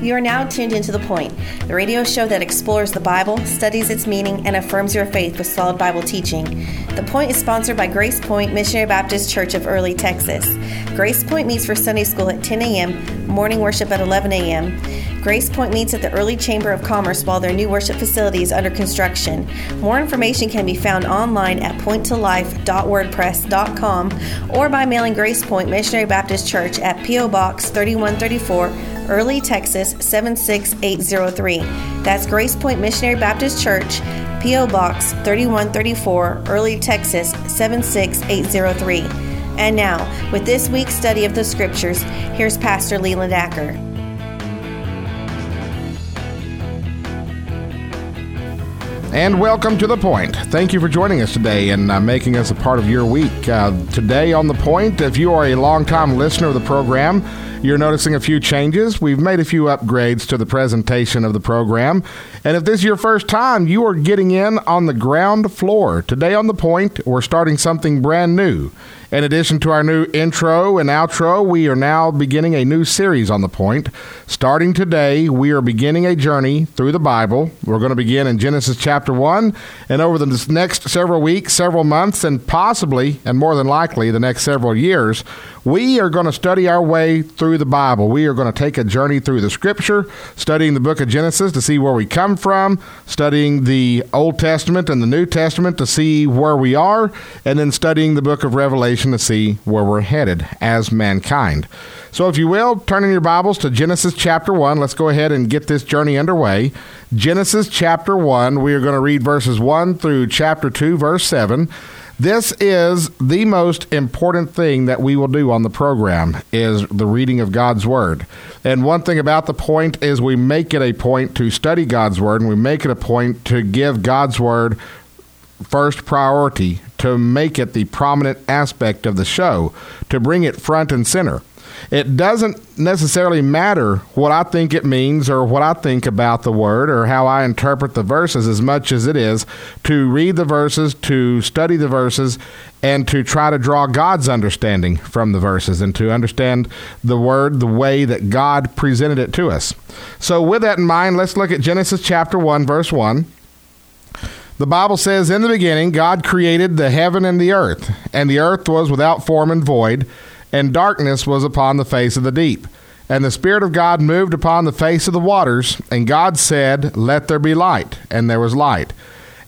You are now tuned into The Point, the radio show that explores the Bible, studies its meaning, and affirms your faith with solid Bible teaching. The Point is sponsored by Grace Point Missionary Baptist Church of Early, Texas. Grace Point meets for Sunday school at 10 a.m., morning worship at 11 a.m. Grace Point meets at the Early Chamber of Commerce while their new worship facility is under construction. More information can be found online at pointtolife.wordpress.com or by mailing Grace Point Missionary Baptist Church at P.O. Box 3134, Early, Texas 76803. That's Grace Point Missionary Baptist Church, P.O. Box 3134, Early, Texas 76803. And now, with this week's study of the Scriptures, here's Pastor Leland Acker. And welcome to The Point. Thank you for joining us today and uh, making us a part of your week. Uh, today on The Point, if you are a longtime listener of the program, you're noticing a few changes. We've made a few upgrades to the presentation of the program. And if this is your first time, you are getting in on the ground floor. Today on The Point, we're starting something brand new. In addition to our new intro and outro, we are now beginning a new series on the point. Starting today, we are beginning a journey through the Bible. We're going to begin in Genesis chapter 1, and over the next several weeks, several months, and possibly, and more than likely, the next several years, we are going to study our way through the Bible. We are going to take a journey through the Scripture, studying the book of Genesis to see where we come from, studying the Old Testament and the New Testament to see where we are, and then studying the book of Revelation to see where we're headed as mankind. So, if you will, turn in your Bibles to Genesis chapter 1. Let's go ahead and get this journey underway. Genesis chapter 1, we are going to read verses 1 through chapter 2, verse 7. This is the most important thing that we will do on the program is the reading of God's word. And one thing about the point is we make it a point to study God's word and we make it a point to give God's word first priority to make it the prominent aspect of the show, to bring it front and center. It doesn't necessarily matter what I think it means or what I think about the word or how I interpret the verses as much as it is to read the verses, to study the verses, and to try to draw God's understanding from the verses and to understand the word the way that God presented it to us. So, with that in mind, let's look at Genesis chapter 1, verse 1. The Bible says, In the beginning, God created the heaven and the earth, and the earth was without form and void, and darkness was upon the face of the deep. And the Spirit of God moved upon the face of the waters, and God said, Let there be light. And there was light.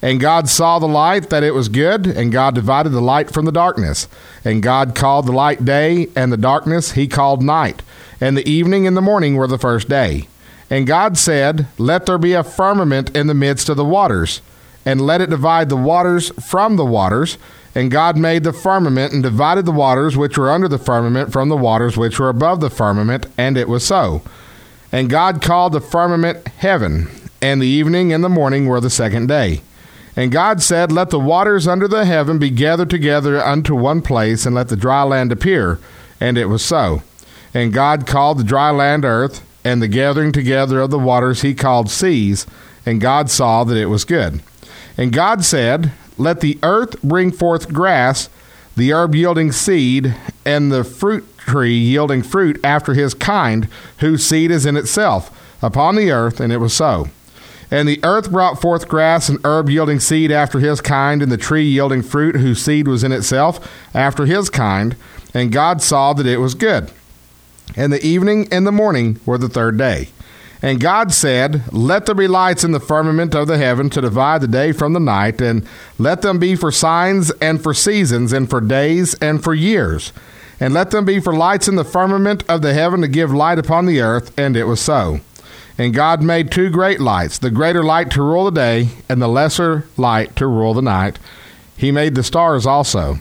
And God saw the light that it was good, and God divided the light from the darkness. And God called the light day, and the darkness he called night. And the evening and the morning were the first day. And God said, Let there be a firmament in the midst of the waters and let it divide the waters from the waters. And God made the firmament and divided the waters which were under the firmament from the waters which were above the firmament, and it was so. And God called the firmament heaven, and the evening and the morning were the second day. And God said, Let the waters under the heaven be gathered together unto one place, and let the dry land appear. And it was so. And God called the dry land earth, and the gathering together of the waters he called seas. And God saw that it was good. And God said, Let the earth bring forth grass, the herb yielding seed, and the fruit tree yielding fruit after his kind, whose seed is in itself, upon the earth, and it was so. And the earth brought forth grass and herb yielding seed after his kind, and the tree yielding fruit whose seed was in itself after his kind. And God saw that it was good. And the evening and the morning were the third day. And God said, Let there be lights in the firmament of the heaven to divide the day from the night, and let them be for signs and for seasons, and for days and for years. And let them be for lights in the firmament of the heaven to give light upon the earth. And it was so. And God made two great lights, the greater light to rule the day, and the lesser light to rule the night. He made the stars also.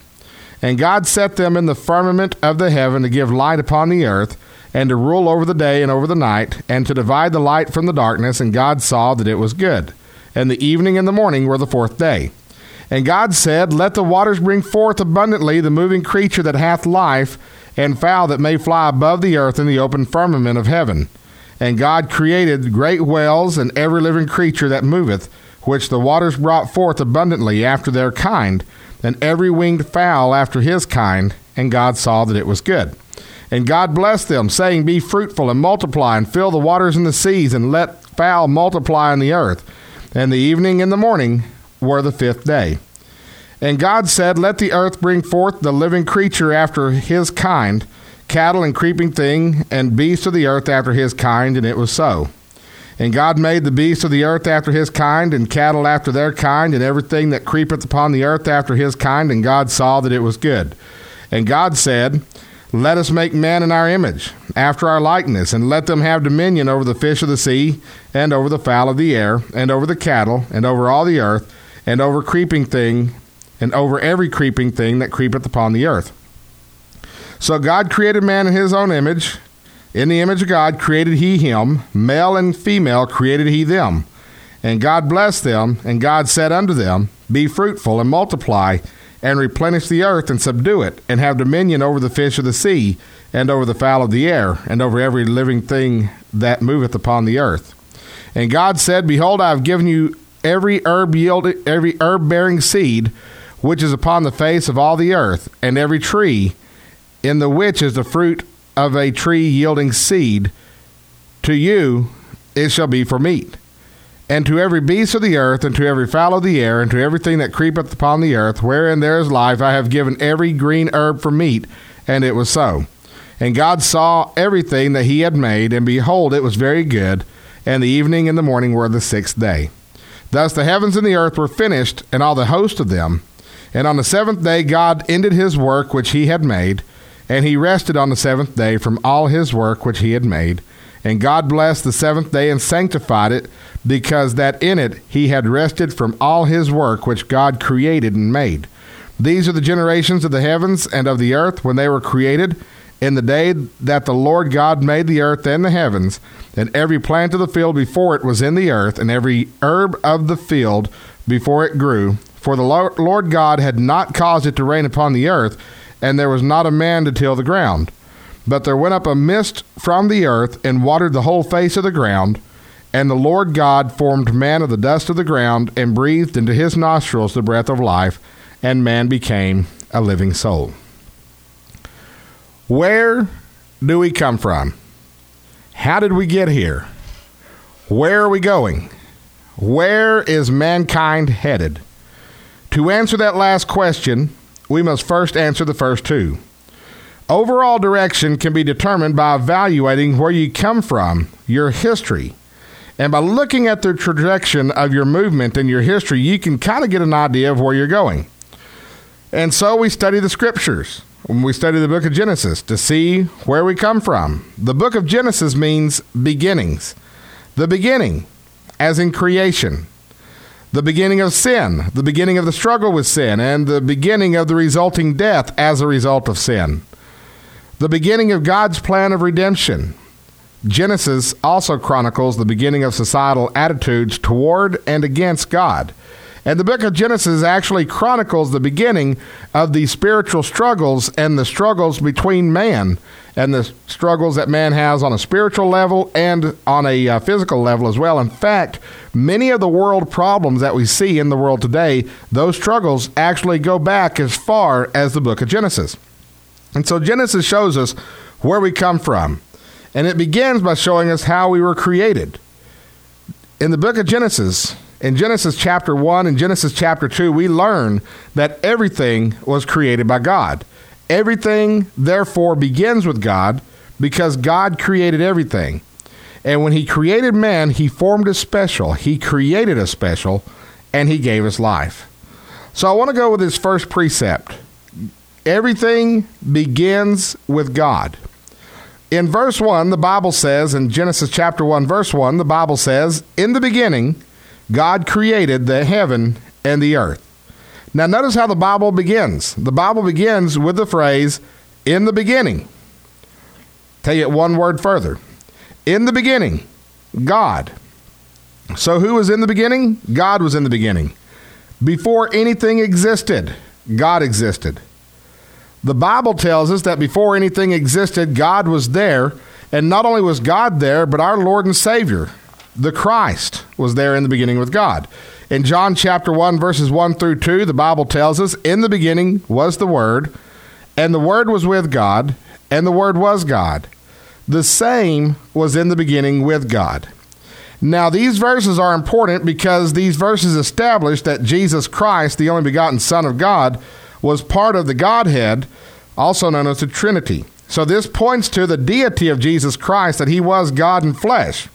And God set them in the firmament of the heaven to give light upon the earth and to rule over the day and over the night, and to divide the light from the darkness. And God saw that it was good. And the evening and the morning were the fourth day. And God said, Let the waters bring forth abundantly the moving creature that hath life, and fowl that may fly above the earth in the open firmament of heaven. And God created great whales and every living creature that moveth, which the waters brought forth abundantly after their kind, and every winged fowl after his kind. And God saw that it was good. And God blessed them, saying, Be fruitful and multiply, and fill the waters and the seas, and let fowl multiply on the earth. And the evening and the morning were the fifth day. And God said, Let the earth bring forth the living creature after his kind, cattle and creeping thing, and beasts of the earth after his kind, and it was so. And God made the beasts of the earth after his kind, and cattle after their kind, and everything that creepeth upon the earth after his kind, and God saw that it was good. And God said, let us make man in our image, after our likeness, and let them have dominion over the fish of the sea, and over the fowl of the air, and over the cattle, and over all the earth, and over creeping thing, and over every creeping thing that creepeth upon the earth. So God created man in his own image. In the image of God created he him, male and female created he them. And God blessed them, and God said unto them, Be fruitful and multiply and replenish the earth and subdue it, and have dominion over the fish of the sea, and over the fowl of the air, and over every living thing that moveth upon the earth. And God said, Behold, I have given you every herb yielding, every herb bearing seed which is upon the face of all the earth, and every tree in the which is the fruit of a tree yielding seed. To you it shall be for meat. And to every beast of the earth, and to every fowl of the air, and to everything that creepeth upon the earth, wherein there is life, I have given every green herb for meat. And it was so. And God saw everything that he had made, and behold, it was very good. And the evening and the morning were the sixth day. Thus the heavens and the earth were finished, and all the host of them. And on the seventh day God ended his work which he had made, and he rested on the seventh day from all his work which he had made. And God blessed the seventh day and sanctified it, because that in it he had rested from all his work which God created and made. These are the generations of the heavens and of the earth when they were created, in the day that the Lord God made the earth and the heavens, and every plant of the field before it was in the earth, and every herb of the field before it grew. For the Lord God had not caused it to rain upon the earth, and there was not a man to till the ground. But there went up a mist from the earth, and watered the whole face of the ground. And the Lord God formed man of the dust of the ground, and breathed into his nostrils the breath of life, and man became a living soul. Where do we come from? How did we get here? Where are we going? Where is mankind headed? To answer that last question, we must first answer the first two. Overall direction can be determined by evaluating where you come from, your history, and by looking at the trajectory of your movement and your history, you can kind of get an idea of where you're going. And so we study the scriptures. When we study the book of Genesis to see where we come from. The book of Genesis means beginnings. The beginning, as in creation. The beginning of sin, the beginning of the struggle with sin, and the beginning of the resulting death as a result of sin. The beginning of God's plan of redemption, Genesis also chronicles the beginning of societal attitudes toward and against God. And the book of Genesis actually chronicles the beginning of the spiritual struggles and the struggles between man and the struggles that man has on a spiritual level and on a uh, physical level as well. In fact, many of the world problems that we see in the world today, those struggles actually go back as far as the book of Genesis. And so Genesis shows us where we come from. And it begins by showing us how we were created. In the book of Genesis, in Genesis chapter 1 and Genesis chapter 2, we learn that everything was created by God. Everything, therefore, begins with God because God created everything. And when He created man, He formed us special. He created us special, and He gave us life. So I want to go with this first precept. Everything begins with God in verse 1, the Bible says, in Genesis chapter 1, verse 1, the Bible says, In the beginning, God created the heaven and the earth. Now, notice how the Bible begins. The Bible begins with the phrase, In the beginning. Tell you it one word further. In the beginning, God. So, who was in the beginning? God was in the beginning. Before anything existed, God existed. The Bible tells us that before anything existed, God was there. And not only was God there, but our Lord and Savior, the Christ, was there in the beginning with God. In John chapter 1, verses 1 through 2, the Bible tells us, In the beginning was the Word, and the Word was with God, and the Word was God. The same was in the beginning with God. Now, these verses are important because these verses establish that Jesus Christ, the only begotten Son of God, was part of the Godhead, also known as the Trinity. So, this points to the deity of Jesus Christ, that he was God in flesh.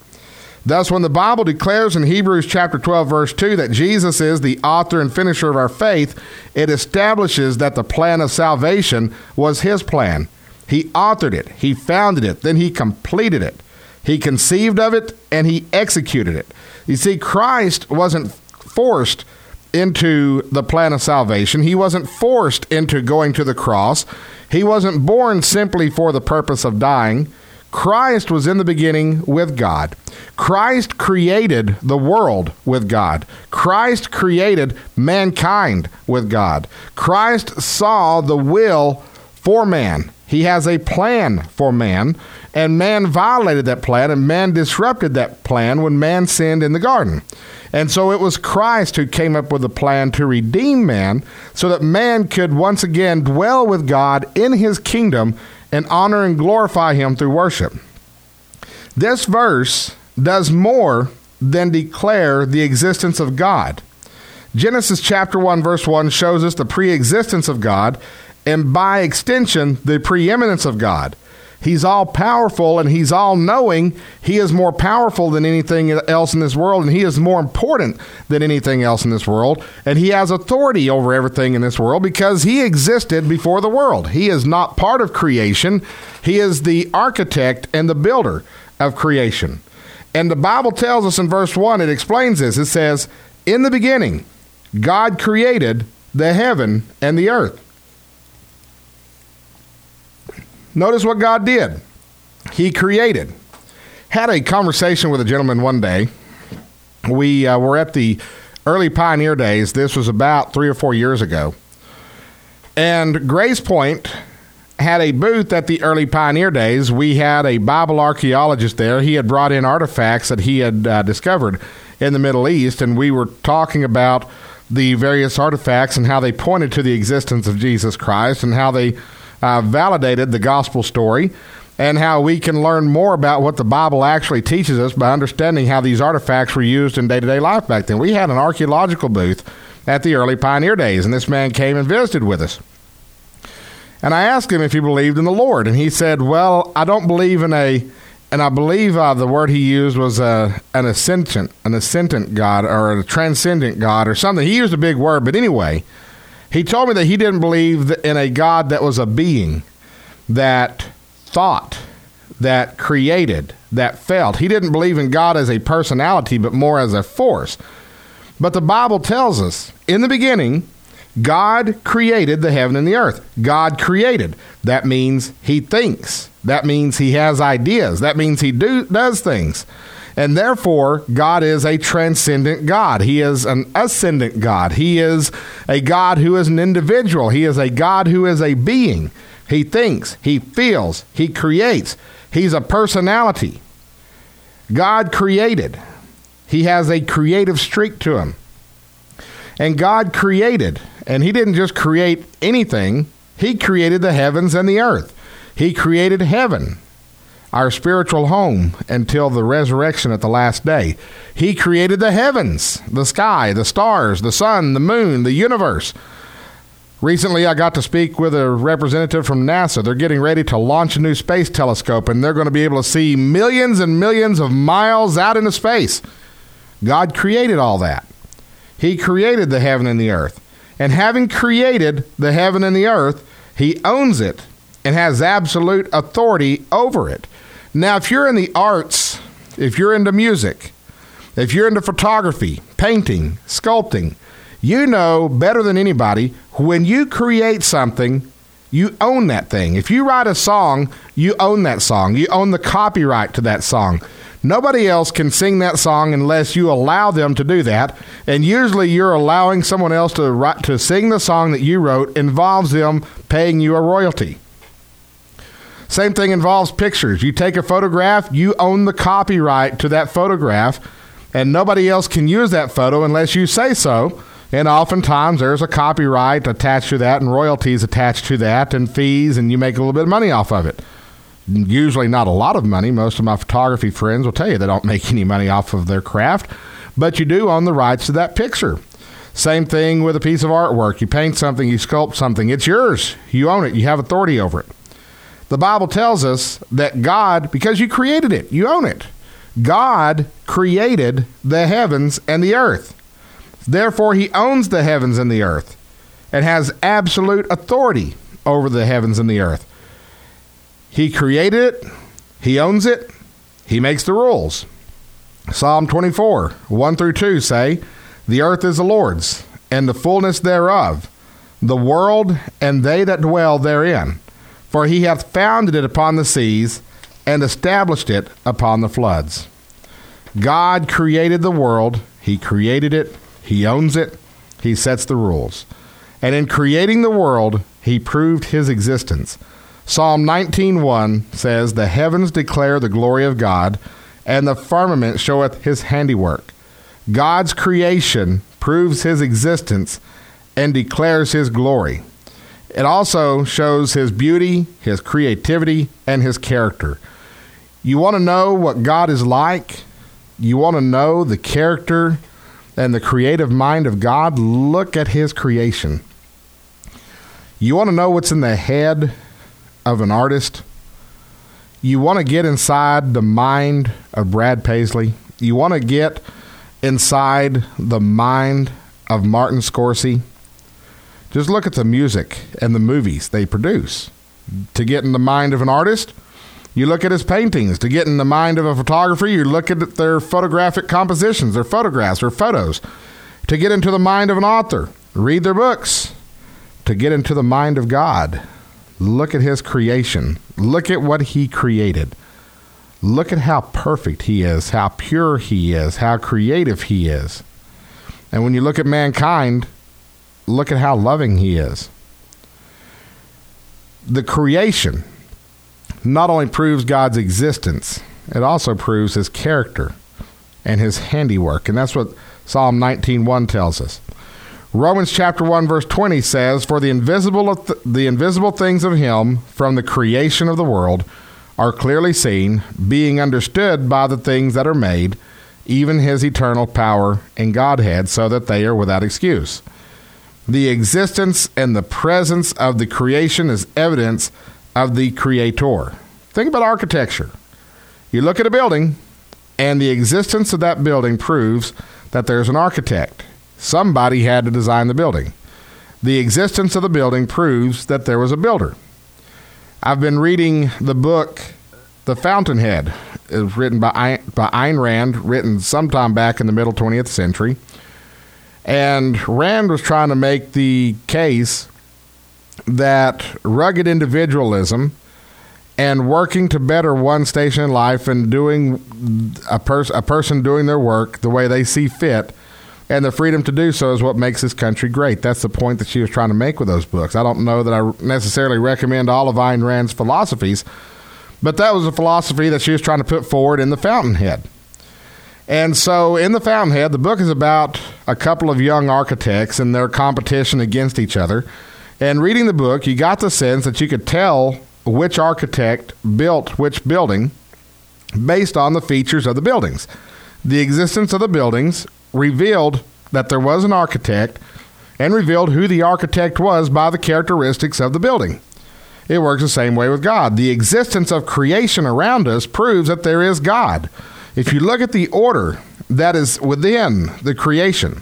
Thus, when the Bible declares in Hebrews chapter 12, verse 2, that Jesus is the author and finisher of our faith, it establishes that the plan of salvation was his plan. He authored it, he founded it, then he completed it. He conceived of it and he executed it. You see, Christ wasn't forced into the plan of salvation. He wasn't forced into going to the cross. He wasn't born simply for the purpose of dying. Christ was in the beginning with God. Christ created the world with God. Christ created mankind with God. Christ saw the will for man. He has a plan for man, and man violated that plan, and man disrupted that plan when man sinned in the garden. And so it was Christ who came up with a plan to redeem man so that man could once again dwell with God in his kingdom and honor and glorify him through worship. This verse does more than declare the existence of God. Genesis chapter 1 verse 1 shows us the pre-existence of God and by extension the preeminence of God. He's all powerful and he's all knowing. He is more powerful than anything else in this world, and he is more important than anything else in this world. And he has authority over everything in this world because he existed before the world. He is not part of creation, he is the architect and the builder of creation. And the Bible tells us in verse 1, it explains this. It says, In the beginning, God created the heaven and the earth. Notice what God did. He created. Had a conversation with a gentleman one day. We uh, were at the early pioneer days. This was about three or four years ago. And Grace Point had a booth at the early pioneer days. We had a Bible archaeologist there. He had brought in artifacts that he had uh, discovered in the Middle East, and we were talking about the various artifacts and how they pointed to the existence of Jesus Christ and how they uh, validated the gospel story and how we can learn more about what the Bible actually teaches us by understanding how these artifacts were used in day to day life back then. We had an archaeological booth at the early pioneer days, and this man came and visited with us. And I asked him if he believed in the Lord, and he said, Well, I don't believe in a, and I believe uh, the word he used was uh, an ascendant, an ascendant God or a transcendent God or something. He used a big word, but anyway, he told me that he didn't believe in a God that was a being that thought, that created, that felt. He didn't believe in God as a personality, but more as a force. But the Bible tells us in the beginning, God created the heaven and the earth. God created. That means he thinks. That means he has ideas. That means he do, does things. And therefore, God is a transcendent God. He is an ascendant God. He is a God who is an individual. He is a God who is a being. He thinks, he feels, he creates. He's a personality. God created. He has a creative streak to him. And God created. And he didn't just create anything, he created the heavens and the earth. He created heaven our spiritual home until the resurrection at the last day. He created the heavens, the sky, the stars, the sun, the moon, the universe. Recently, I got to speak with a representative from NASA. They're getting ready to launch a new space telescope, and they're going to be able to see millions and millions of miles out into space. God created all that. He created the heaven and the earth. And having created the heaven and the earth, He owns it and has absolute authority over it. Now, if you're in the arts, if you're into music, if you're into photography, painting, sculpting, you know better than anybody when you create something, you own that thing. If you write a song, you own that song. You own the copyright to that song. Nobody else can sing that song unless you allow them to do that. And usually, you're allowing someone else to write, to sing the song that you wrote involves them paying you a royalty. Same thing involves pictures. You take a photograph, you own the copyright to that photograph, and nobody else can use that photo unless you say so. And oftentimes there's a copyright attached to that and royalties attached to that and fees, and you make a little bit of money off of it. Usually not a lot of money. Most of my photography friends will tell you they don't make any money off of their craft, but you do own the rights to that picture. Same thing with a piece of artwork. You paint something, you sculpt something, it's yours. You own it, you have authority over it. The Bible tells us that God, because you created it, you own it. God created the heavens and the earth. Therefore, he owns the heavens and the earth and has absolute authority over the heavens and the earth. He created it, he owns it, he makes the rules. Psalm 24, 1 through 2 say, The earth is the Lord's, and the fullness thereof, the world and they that dwell therein. For he hath founded it upon the seas, and established it upon the floods. God created the world, he created it, he owns it. He sets the rules. And in creating the world, he proved his existence. Psalm 19:1 says, "The heavens declare the glory of God, and the firmament showeth his handiwork." God's creation proves his existence and declares his glory. It also shows his beauty, his creativity, and his character. You want to know what God is like? You want to know the character and the creative mind of God, look at his creation. You want to know what's in the head of an artist? You want to get inside the mind of Brad Paisley? You want to get inside the mind of Martin Scorsese? Just look at the music and the movies they produce. To get in the mind of an artist, you look at his paintings. To get in the mind of a photographer, you look at their photographic compositions, their photographs, or photos. To get into the mind of an author, read their books. To get into the mind of God, look at his creation. Look at what he created. Look at how perfect he is, how pure he is, how creative he is. And when you look at mankind, look at how loving he is. The creation not only proves God's existence, it also proves his character and his handiwork. And that's what Psalm 19:1 tells us. Romans chapter 1 verse 20 says, "For the invisible th- the invisible things of him from the creation of the world are clearly seen, being understood by the things that are made, even his eternal power and Godhead, so that they are without excuse." The existence and the presence of the creation is evidence of the creator. Think about architecture. You look at a building, and the existence of that building proves that there's an architect. Somebody had to design the building. The existence of the building proves that there was a builder. I've been reading the book The Fountainhead. It was written by, by Ayn Rand, written sometime back in the middle 20th century. And Rand was trying to make the case that rugged individualism and working to better one station in life and doing a, pers- a person doing their work the way they see fit and the freedom to do so is what makes this country great. That's the point that she was trying to make with those books. I don't know that I necessarily recommend all of Ayn Rand's philosophies, but that was a philosophy that she was trying to put forward in The Fountainhead. And so, in The Fountainhead, the book is about a couple of young architects and their competition against each other and reading the book, you got the sense that you could tell which architect built which building based on the features of the buildings. The existence of the buildings revealed that there was an architect and revealed who the architect was by the characteristics of the building. It works the same way with God. The existence of creation around us proves that there is God. If you look at the order that is within the creation,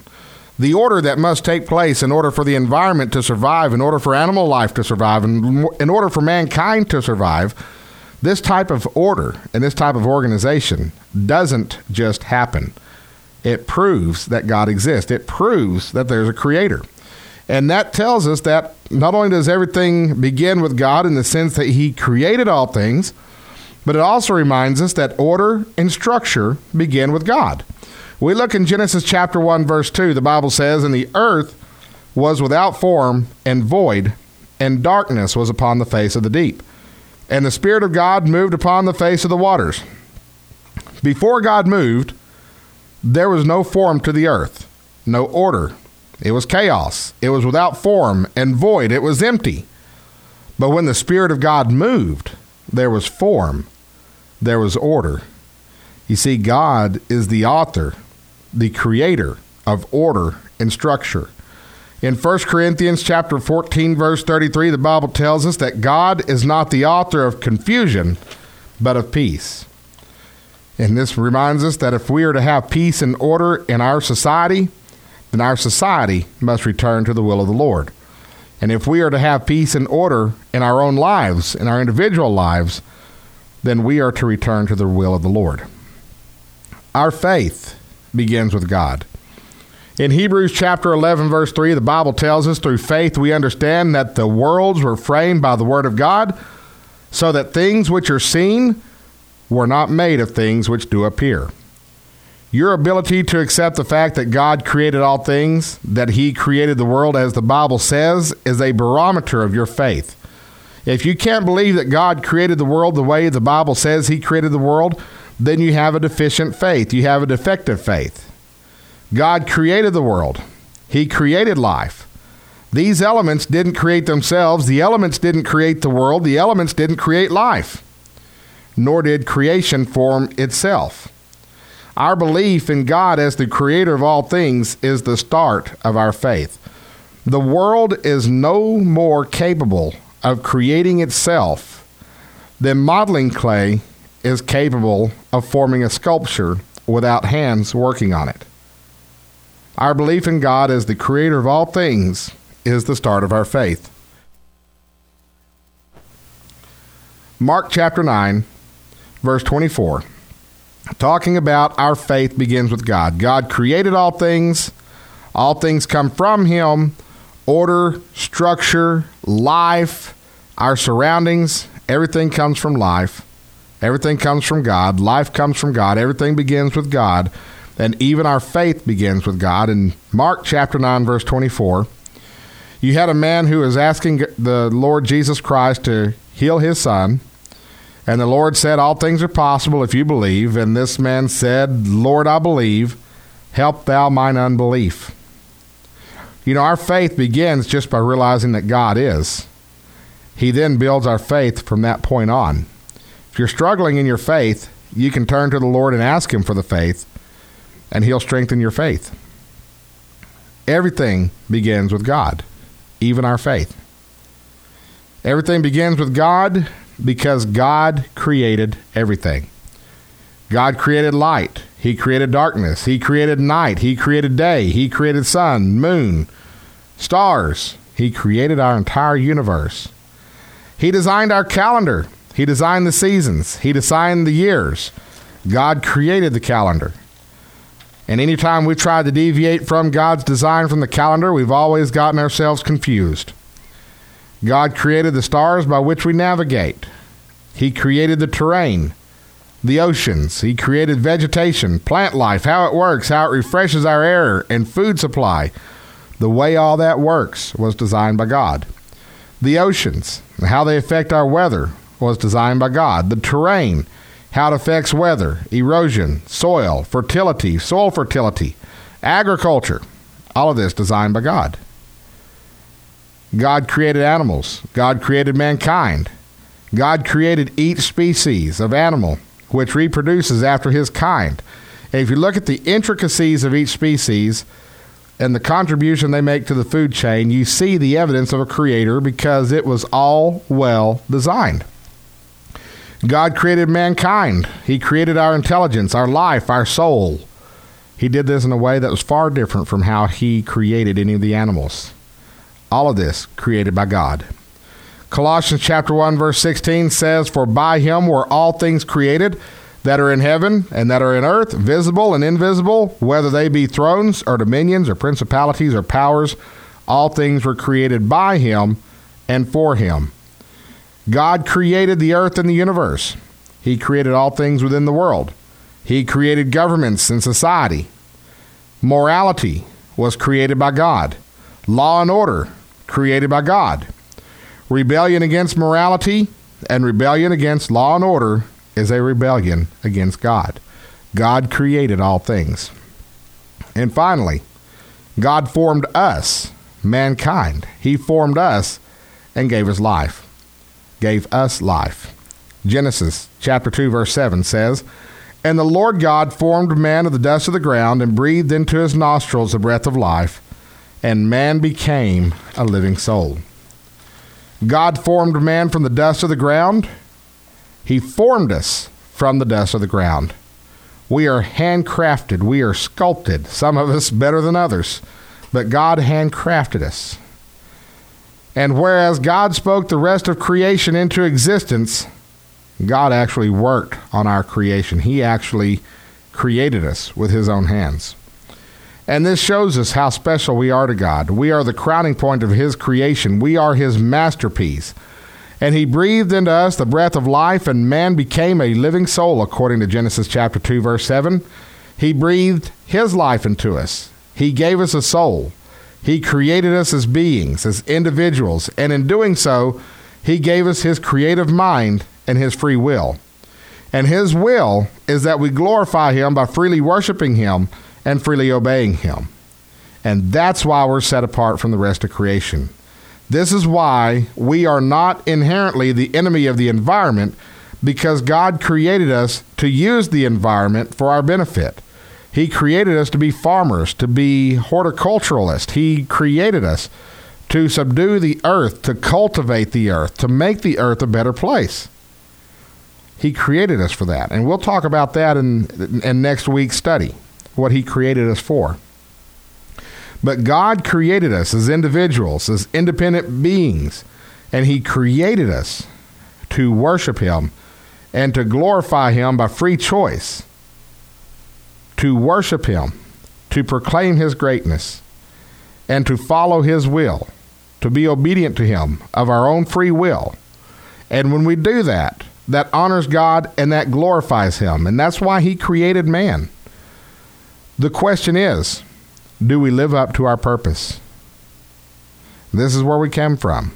the order that must take place in order for the environment to survive, in order for animal life to survive, and in order for mankind to survive, this type of order and this type of organization doesn't just happen. It proves that God exists, it proves that there's a creator. And that tells us that not only does everything begin with God in the sense that He created all things, but it also reminds us that order and structure begin with God. We look in Genesis chapter 1, verse 2. The Bible says, And the earth was without form and void, and darkness was upon the face of the deep. And the Spirit of God moved upon the face of the waters. Before God moved, there was no form to the earth, no order, It was chaos. It was without form and void. It was empty. But when the Spirit of God moved, there was form, there was order. You see, God is the author, the creator of order and structure. In 1 Corinthians chapter 14 verse 33 the Bible tells us that God is not the author of confusion but of peace. And this reminds us that if we are to have peace and order in our society, then our society must return to the will of the Lord. And if we are to have peace and order in our own lives, in our individual lives, then we are to return to the will of the Lord. Our faith begins with God. In Hebrews chapter 11, verse 3, the Bible tells us through faith we understand that the worlds were framed by the Word of God, so that things which are seen were not made of things which do appear. Your ability to accept the fact that God created all things, that He created the world as the Bible says, is a barometer of your faith. If you can't believe that God created the world the way the Bible says He created the world, then you have a deficient faith. You have a defective faith. God created the world, He created life. These elements didn't create themselves, the elements didn't create the world, the elements didn't create life, nor did creation form itself. Our belief in God as the creator of all things is the start of our faith. The world is no more capable of creating itself than modeling clay is capable of forming a sculpture without hands working on it. Our belief in God as the creator of all things is the start of our faith. Mark chapter 9, verse 24 talking about our faith begins with God. God created all things, all things come from Him order, structure, life, our surroundings, everything comes from life. Everything comes from God. Life comes from God. Everything begins with God. And even our faith begins with God. In Mark chapter 9, verse 24, you had a man who was asking the Lord Jesus Christ to heal his son. And the Lord said, All things are possible if you believe. And this man said, Lord, I believe. Help thou mine unbelief. You know, our faith begins just by realizing that God is. He then builds our faith from that point on. If you're struggling in your faith, you can turn to the Lord and ask Him for the faith, and He'll strengthen your faith. Everything begins with God, even our faith. Everything begins with God because God created everything. God created light. He created darkness. He created night. He created day. He created sun, moon, stars. He created our entire universe. He designed our calendar. He designed the seasons. He designed the years. God created the calendar. And anytime we've tried to deviate from God's design from the calendar, we've always gotten ourselves confused. God created the stars by which we navigate. He created the terrain, the oceans. He created vegetation, plant life, how it works, how it refreshes our air and food supply. The way all that works was designed by God. The oceans, how they affect our weather, was designed by God. The terrain, how it affects weather, erosion, soil, fertility, soil fertility, agriculture, all of this designed by God. God created animals. God created mankind. God created each species of animal which reproduces after his kind. And if you look at the intricacies of each species and the contribution they make to the food chain, you see the evidence of a creator because it was all well designed. God created mankind. He created our intelligence, our life, our soul. He did this in a way that was far different from how he created any of the animals. All of this created by God. Colossians chapter 1 verse 16 says, "For by him were all things created that are in heaven and that are in earth, visible and invisible, whether they be thrones or dominions or principalities or powers, all things were created by him and for him." God created the earth and the universe. He created all things within the world. He created governments and society. Morality was created by God. Law and order created by God. Rebellion against morality and rebellion against law and order is a rebellion against God. God created all things. And finally, God formed us, mankind. He formed us and gave us life. Gave us life. Genesis chapter 2 verse 7 says, "And the Lord God formed man of the dust of the ground and breathed into his nostrils the breath of life, and man became a living soul." God formed man from the dust of the ground. He formed us from the dust of the ground. We are handcrafted, we are sculpted, some of us better than others, but God handcrafted us. And whereas God spoke the rest of creation into existence, God actually worked on our creation. He actually created us with His own hands. And this shows us how special we are to God. We are the crowning point of His creation, we are His masterpiece. And he breathed into us the breath of life, and man became a living soul, according to Genesis chapter 2, verse 7. He breathed his life into us. He gave us a soul. He created us as beings, as individuals, and in doing so, he gave us his creative mind and his free will. And his will is that we glorify him by freely worshiping him and freely obeying him. And that's why we're set apart from the rest of creation. This is why we are not inherently the enemy of the environment because God created us to use the environment for our benefit. He created us to be farmers, to be horticulturalists. He created us to subdue the earth, to cultivate the earth, to make the earth a better place. He created us for that. And we'll talk about that in, in next week's study, what He created us for. But God created us as individuals, as independent beings, and He created us to worship Him and to glorify Him by free choice, to worship Him, to proclaim His greatness, and to follow His will, to be obedient to Him of our own free will. And when we do that, that honors God and that glorifies Him. And that's why He created man. The question is, do we live up to our purpose? This is where we came from.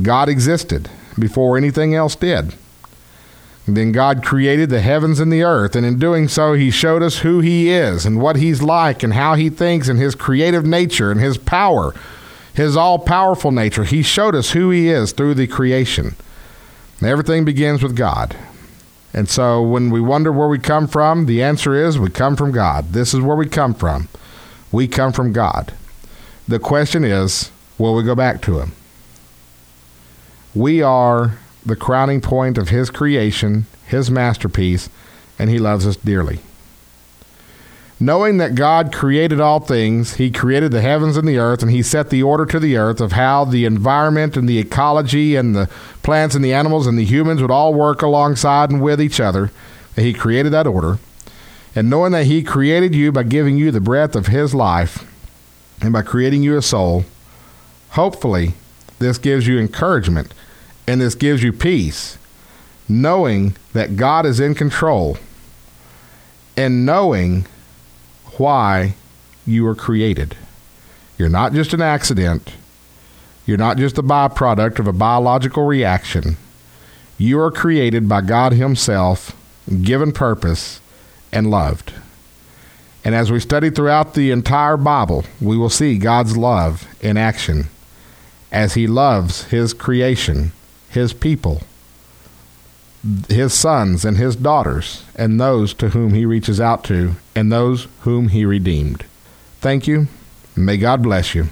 God existed before anything else did. Then God created the heavens and the earth, and in doing so, He showed us who He is and what He's like and how He thinks and His creative nature and His power, His all powerful nature. He showed us who He is through the creation. Everything begins with God. And so when we wonder where we come from, the answer is we come from God. This is where we come from. We come from God. The question is, will we go back to Him? We are the crowning point of His creation, His masterpiece, and He loves us dearly. Knowing that God created all things, He created the heavens and the earth, and He set the order to the earth of how the environment and the ecology and the plants and the animals and the humans would all work alongside and with each other. He created that order. And knowing that He created you by giving you the breath of His life and by creating you a soul, hopefully this gives you encouragement and this gives you peace, knowing that God is in control and knowing why you were created. You're not just an accident. You're not just a byproduct of a biological reaction. You are created by God Himself, given purpose, and loved. And as we study throughout the entire Bible, we will see God's love in action as He loves His creation, His people, His sons and His daughters, and those to whom He reaches out to, and those whom He redeemed. Thank you. May God bless you,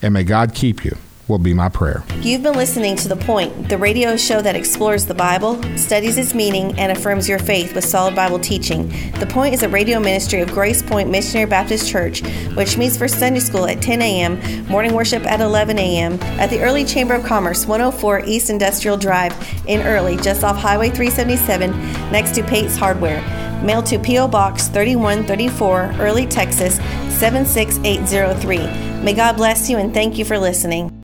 and may God keep you will be my prayer. You've been listening to The Point, the radio show that explores the Bible, studies its meaning, and affirms your faith with solid Bible teaching. The Point is a radio ministry of Grace Point Missionary Baptist Church, which meets for Sunday school at 10 a.m., morning worship at 11 a.m., at the Early Chamber of Commerce, 104 East Industrial Drive in Early, just off Highway 377, next to Pate's Hardware. Mail to P.O. Box 3134, Early, Texas 76803. May God bless you and thank you for listening.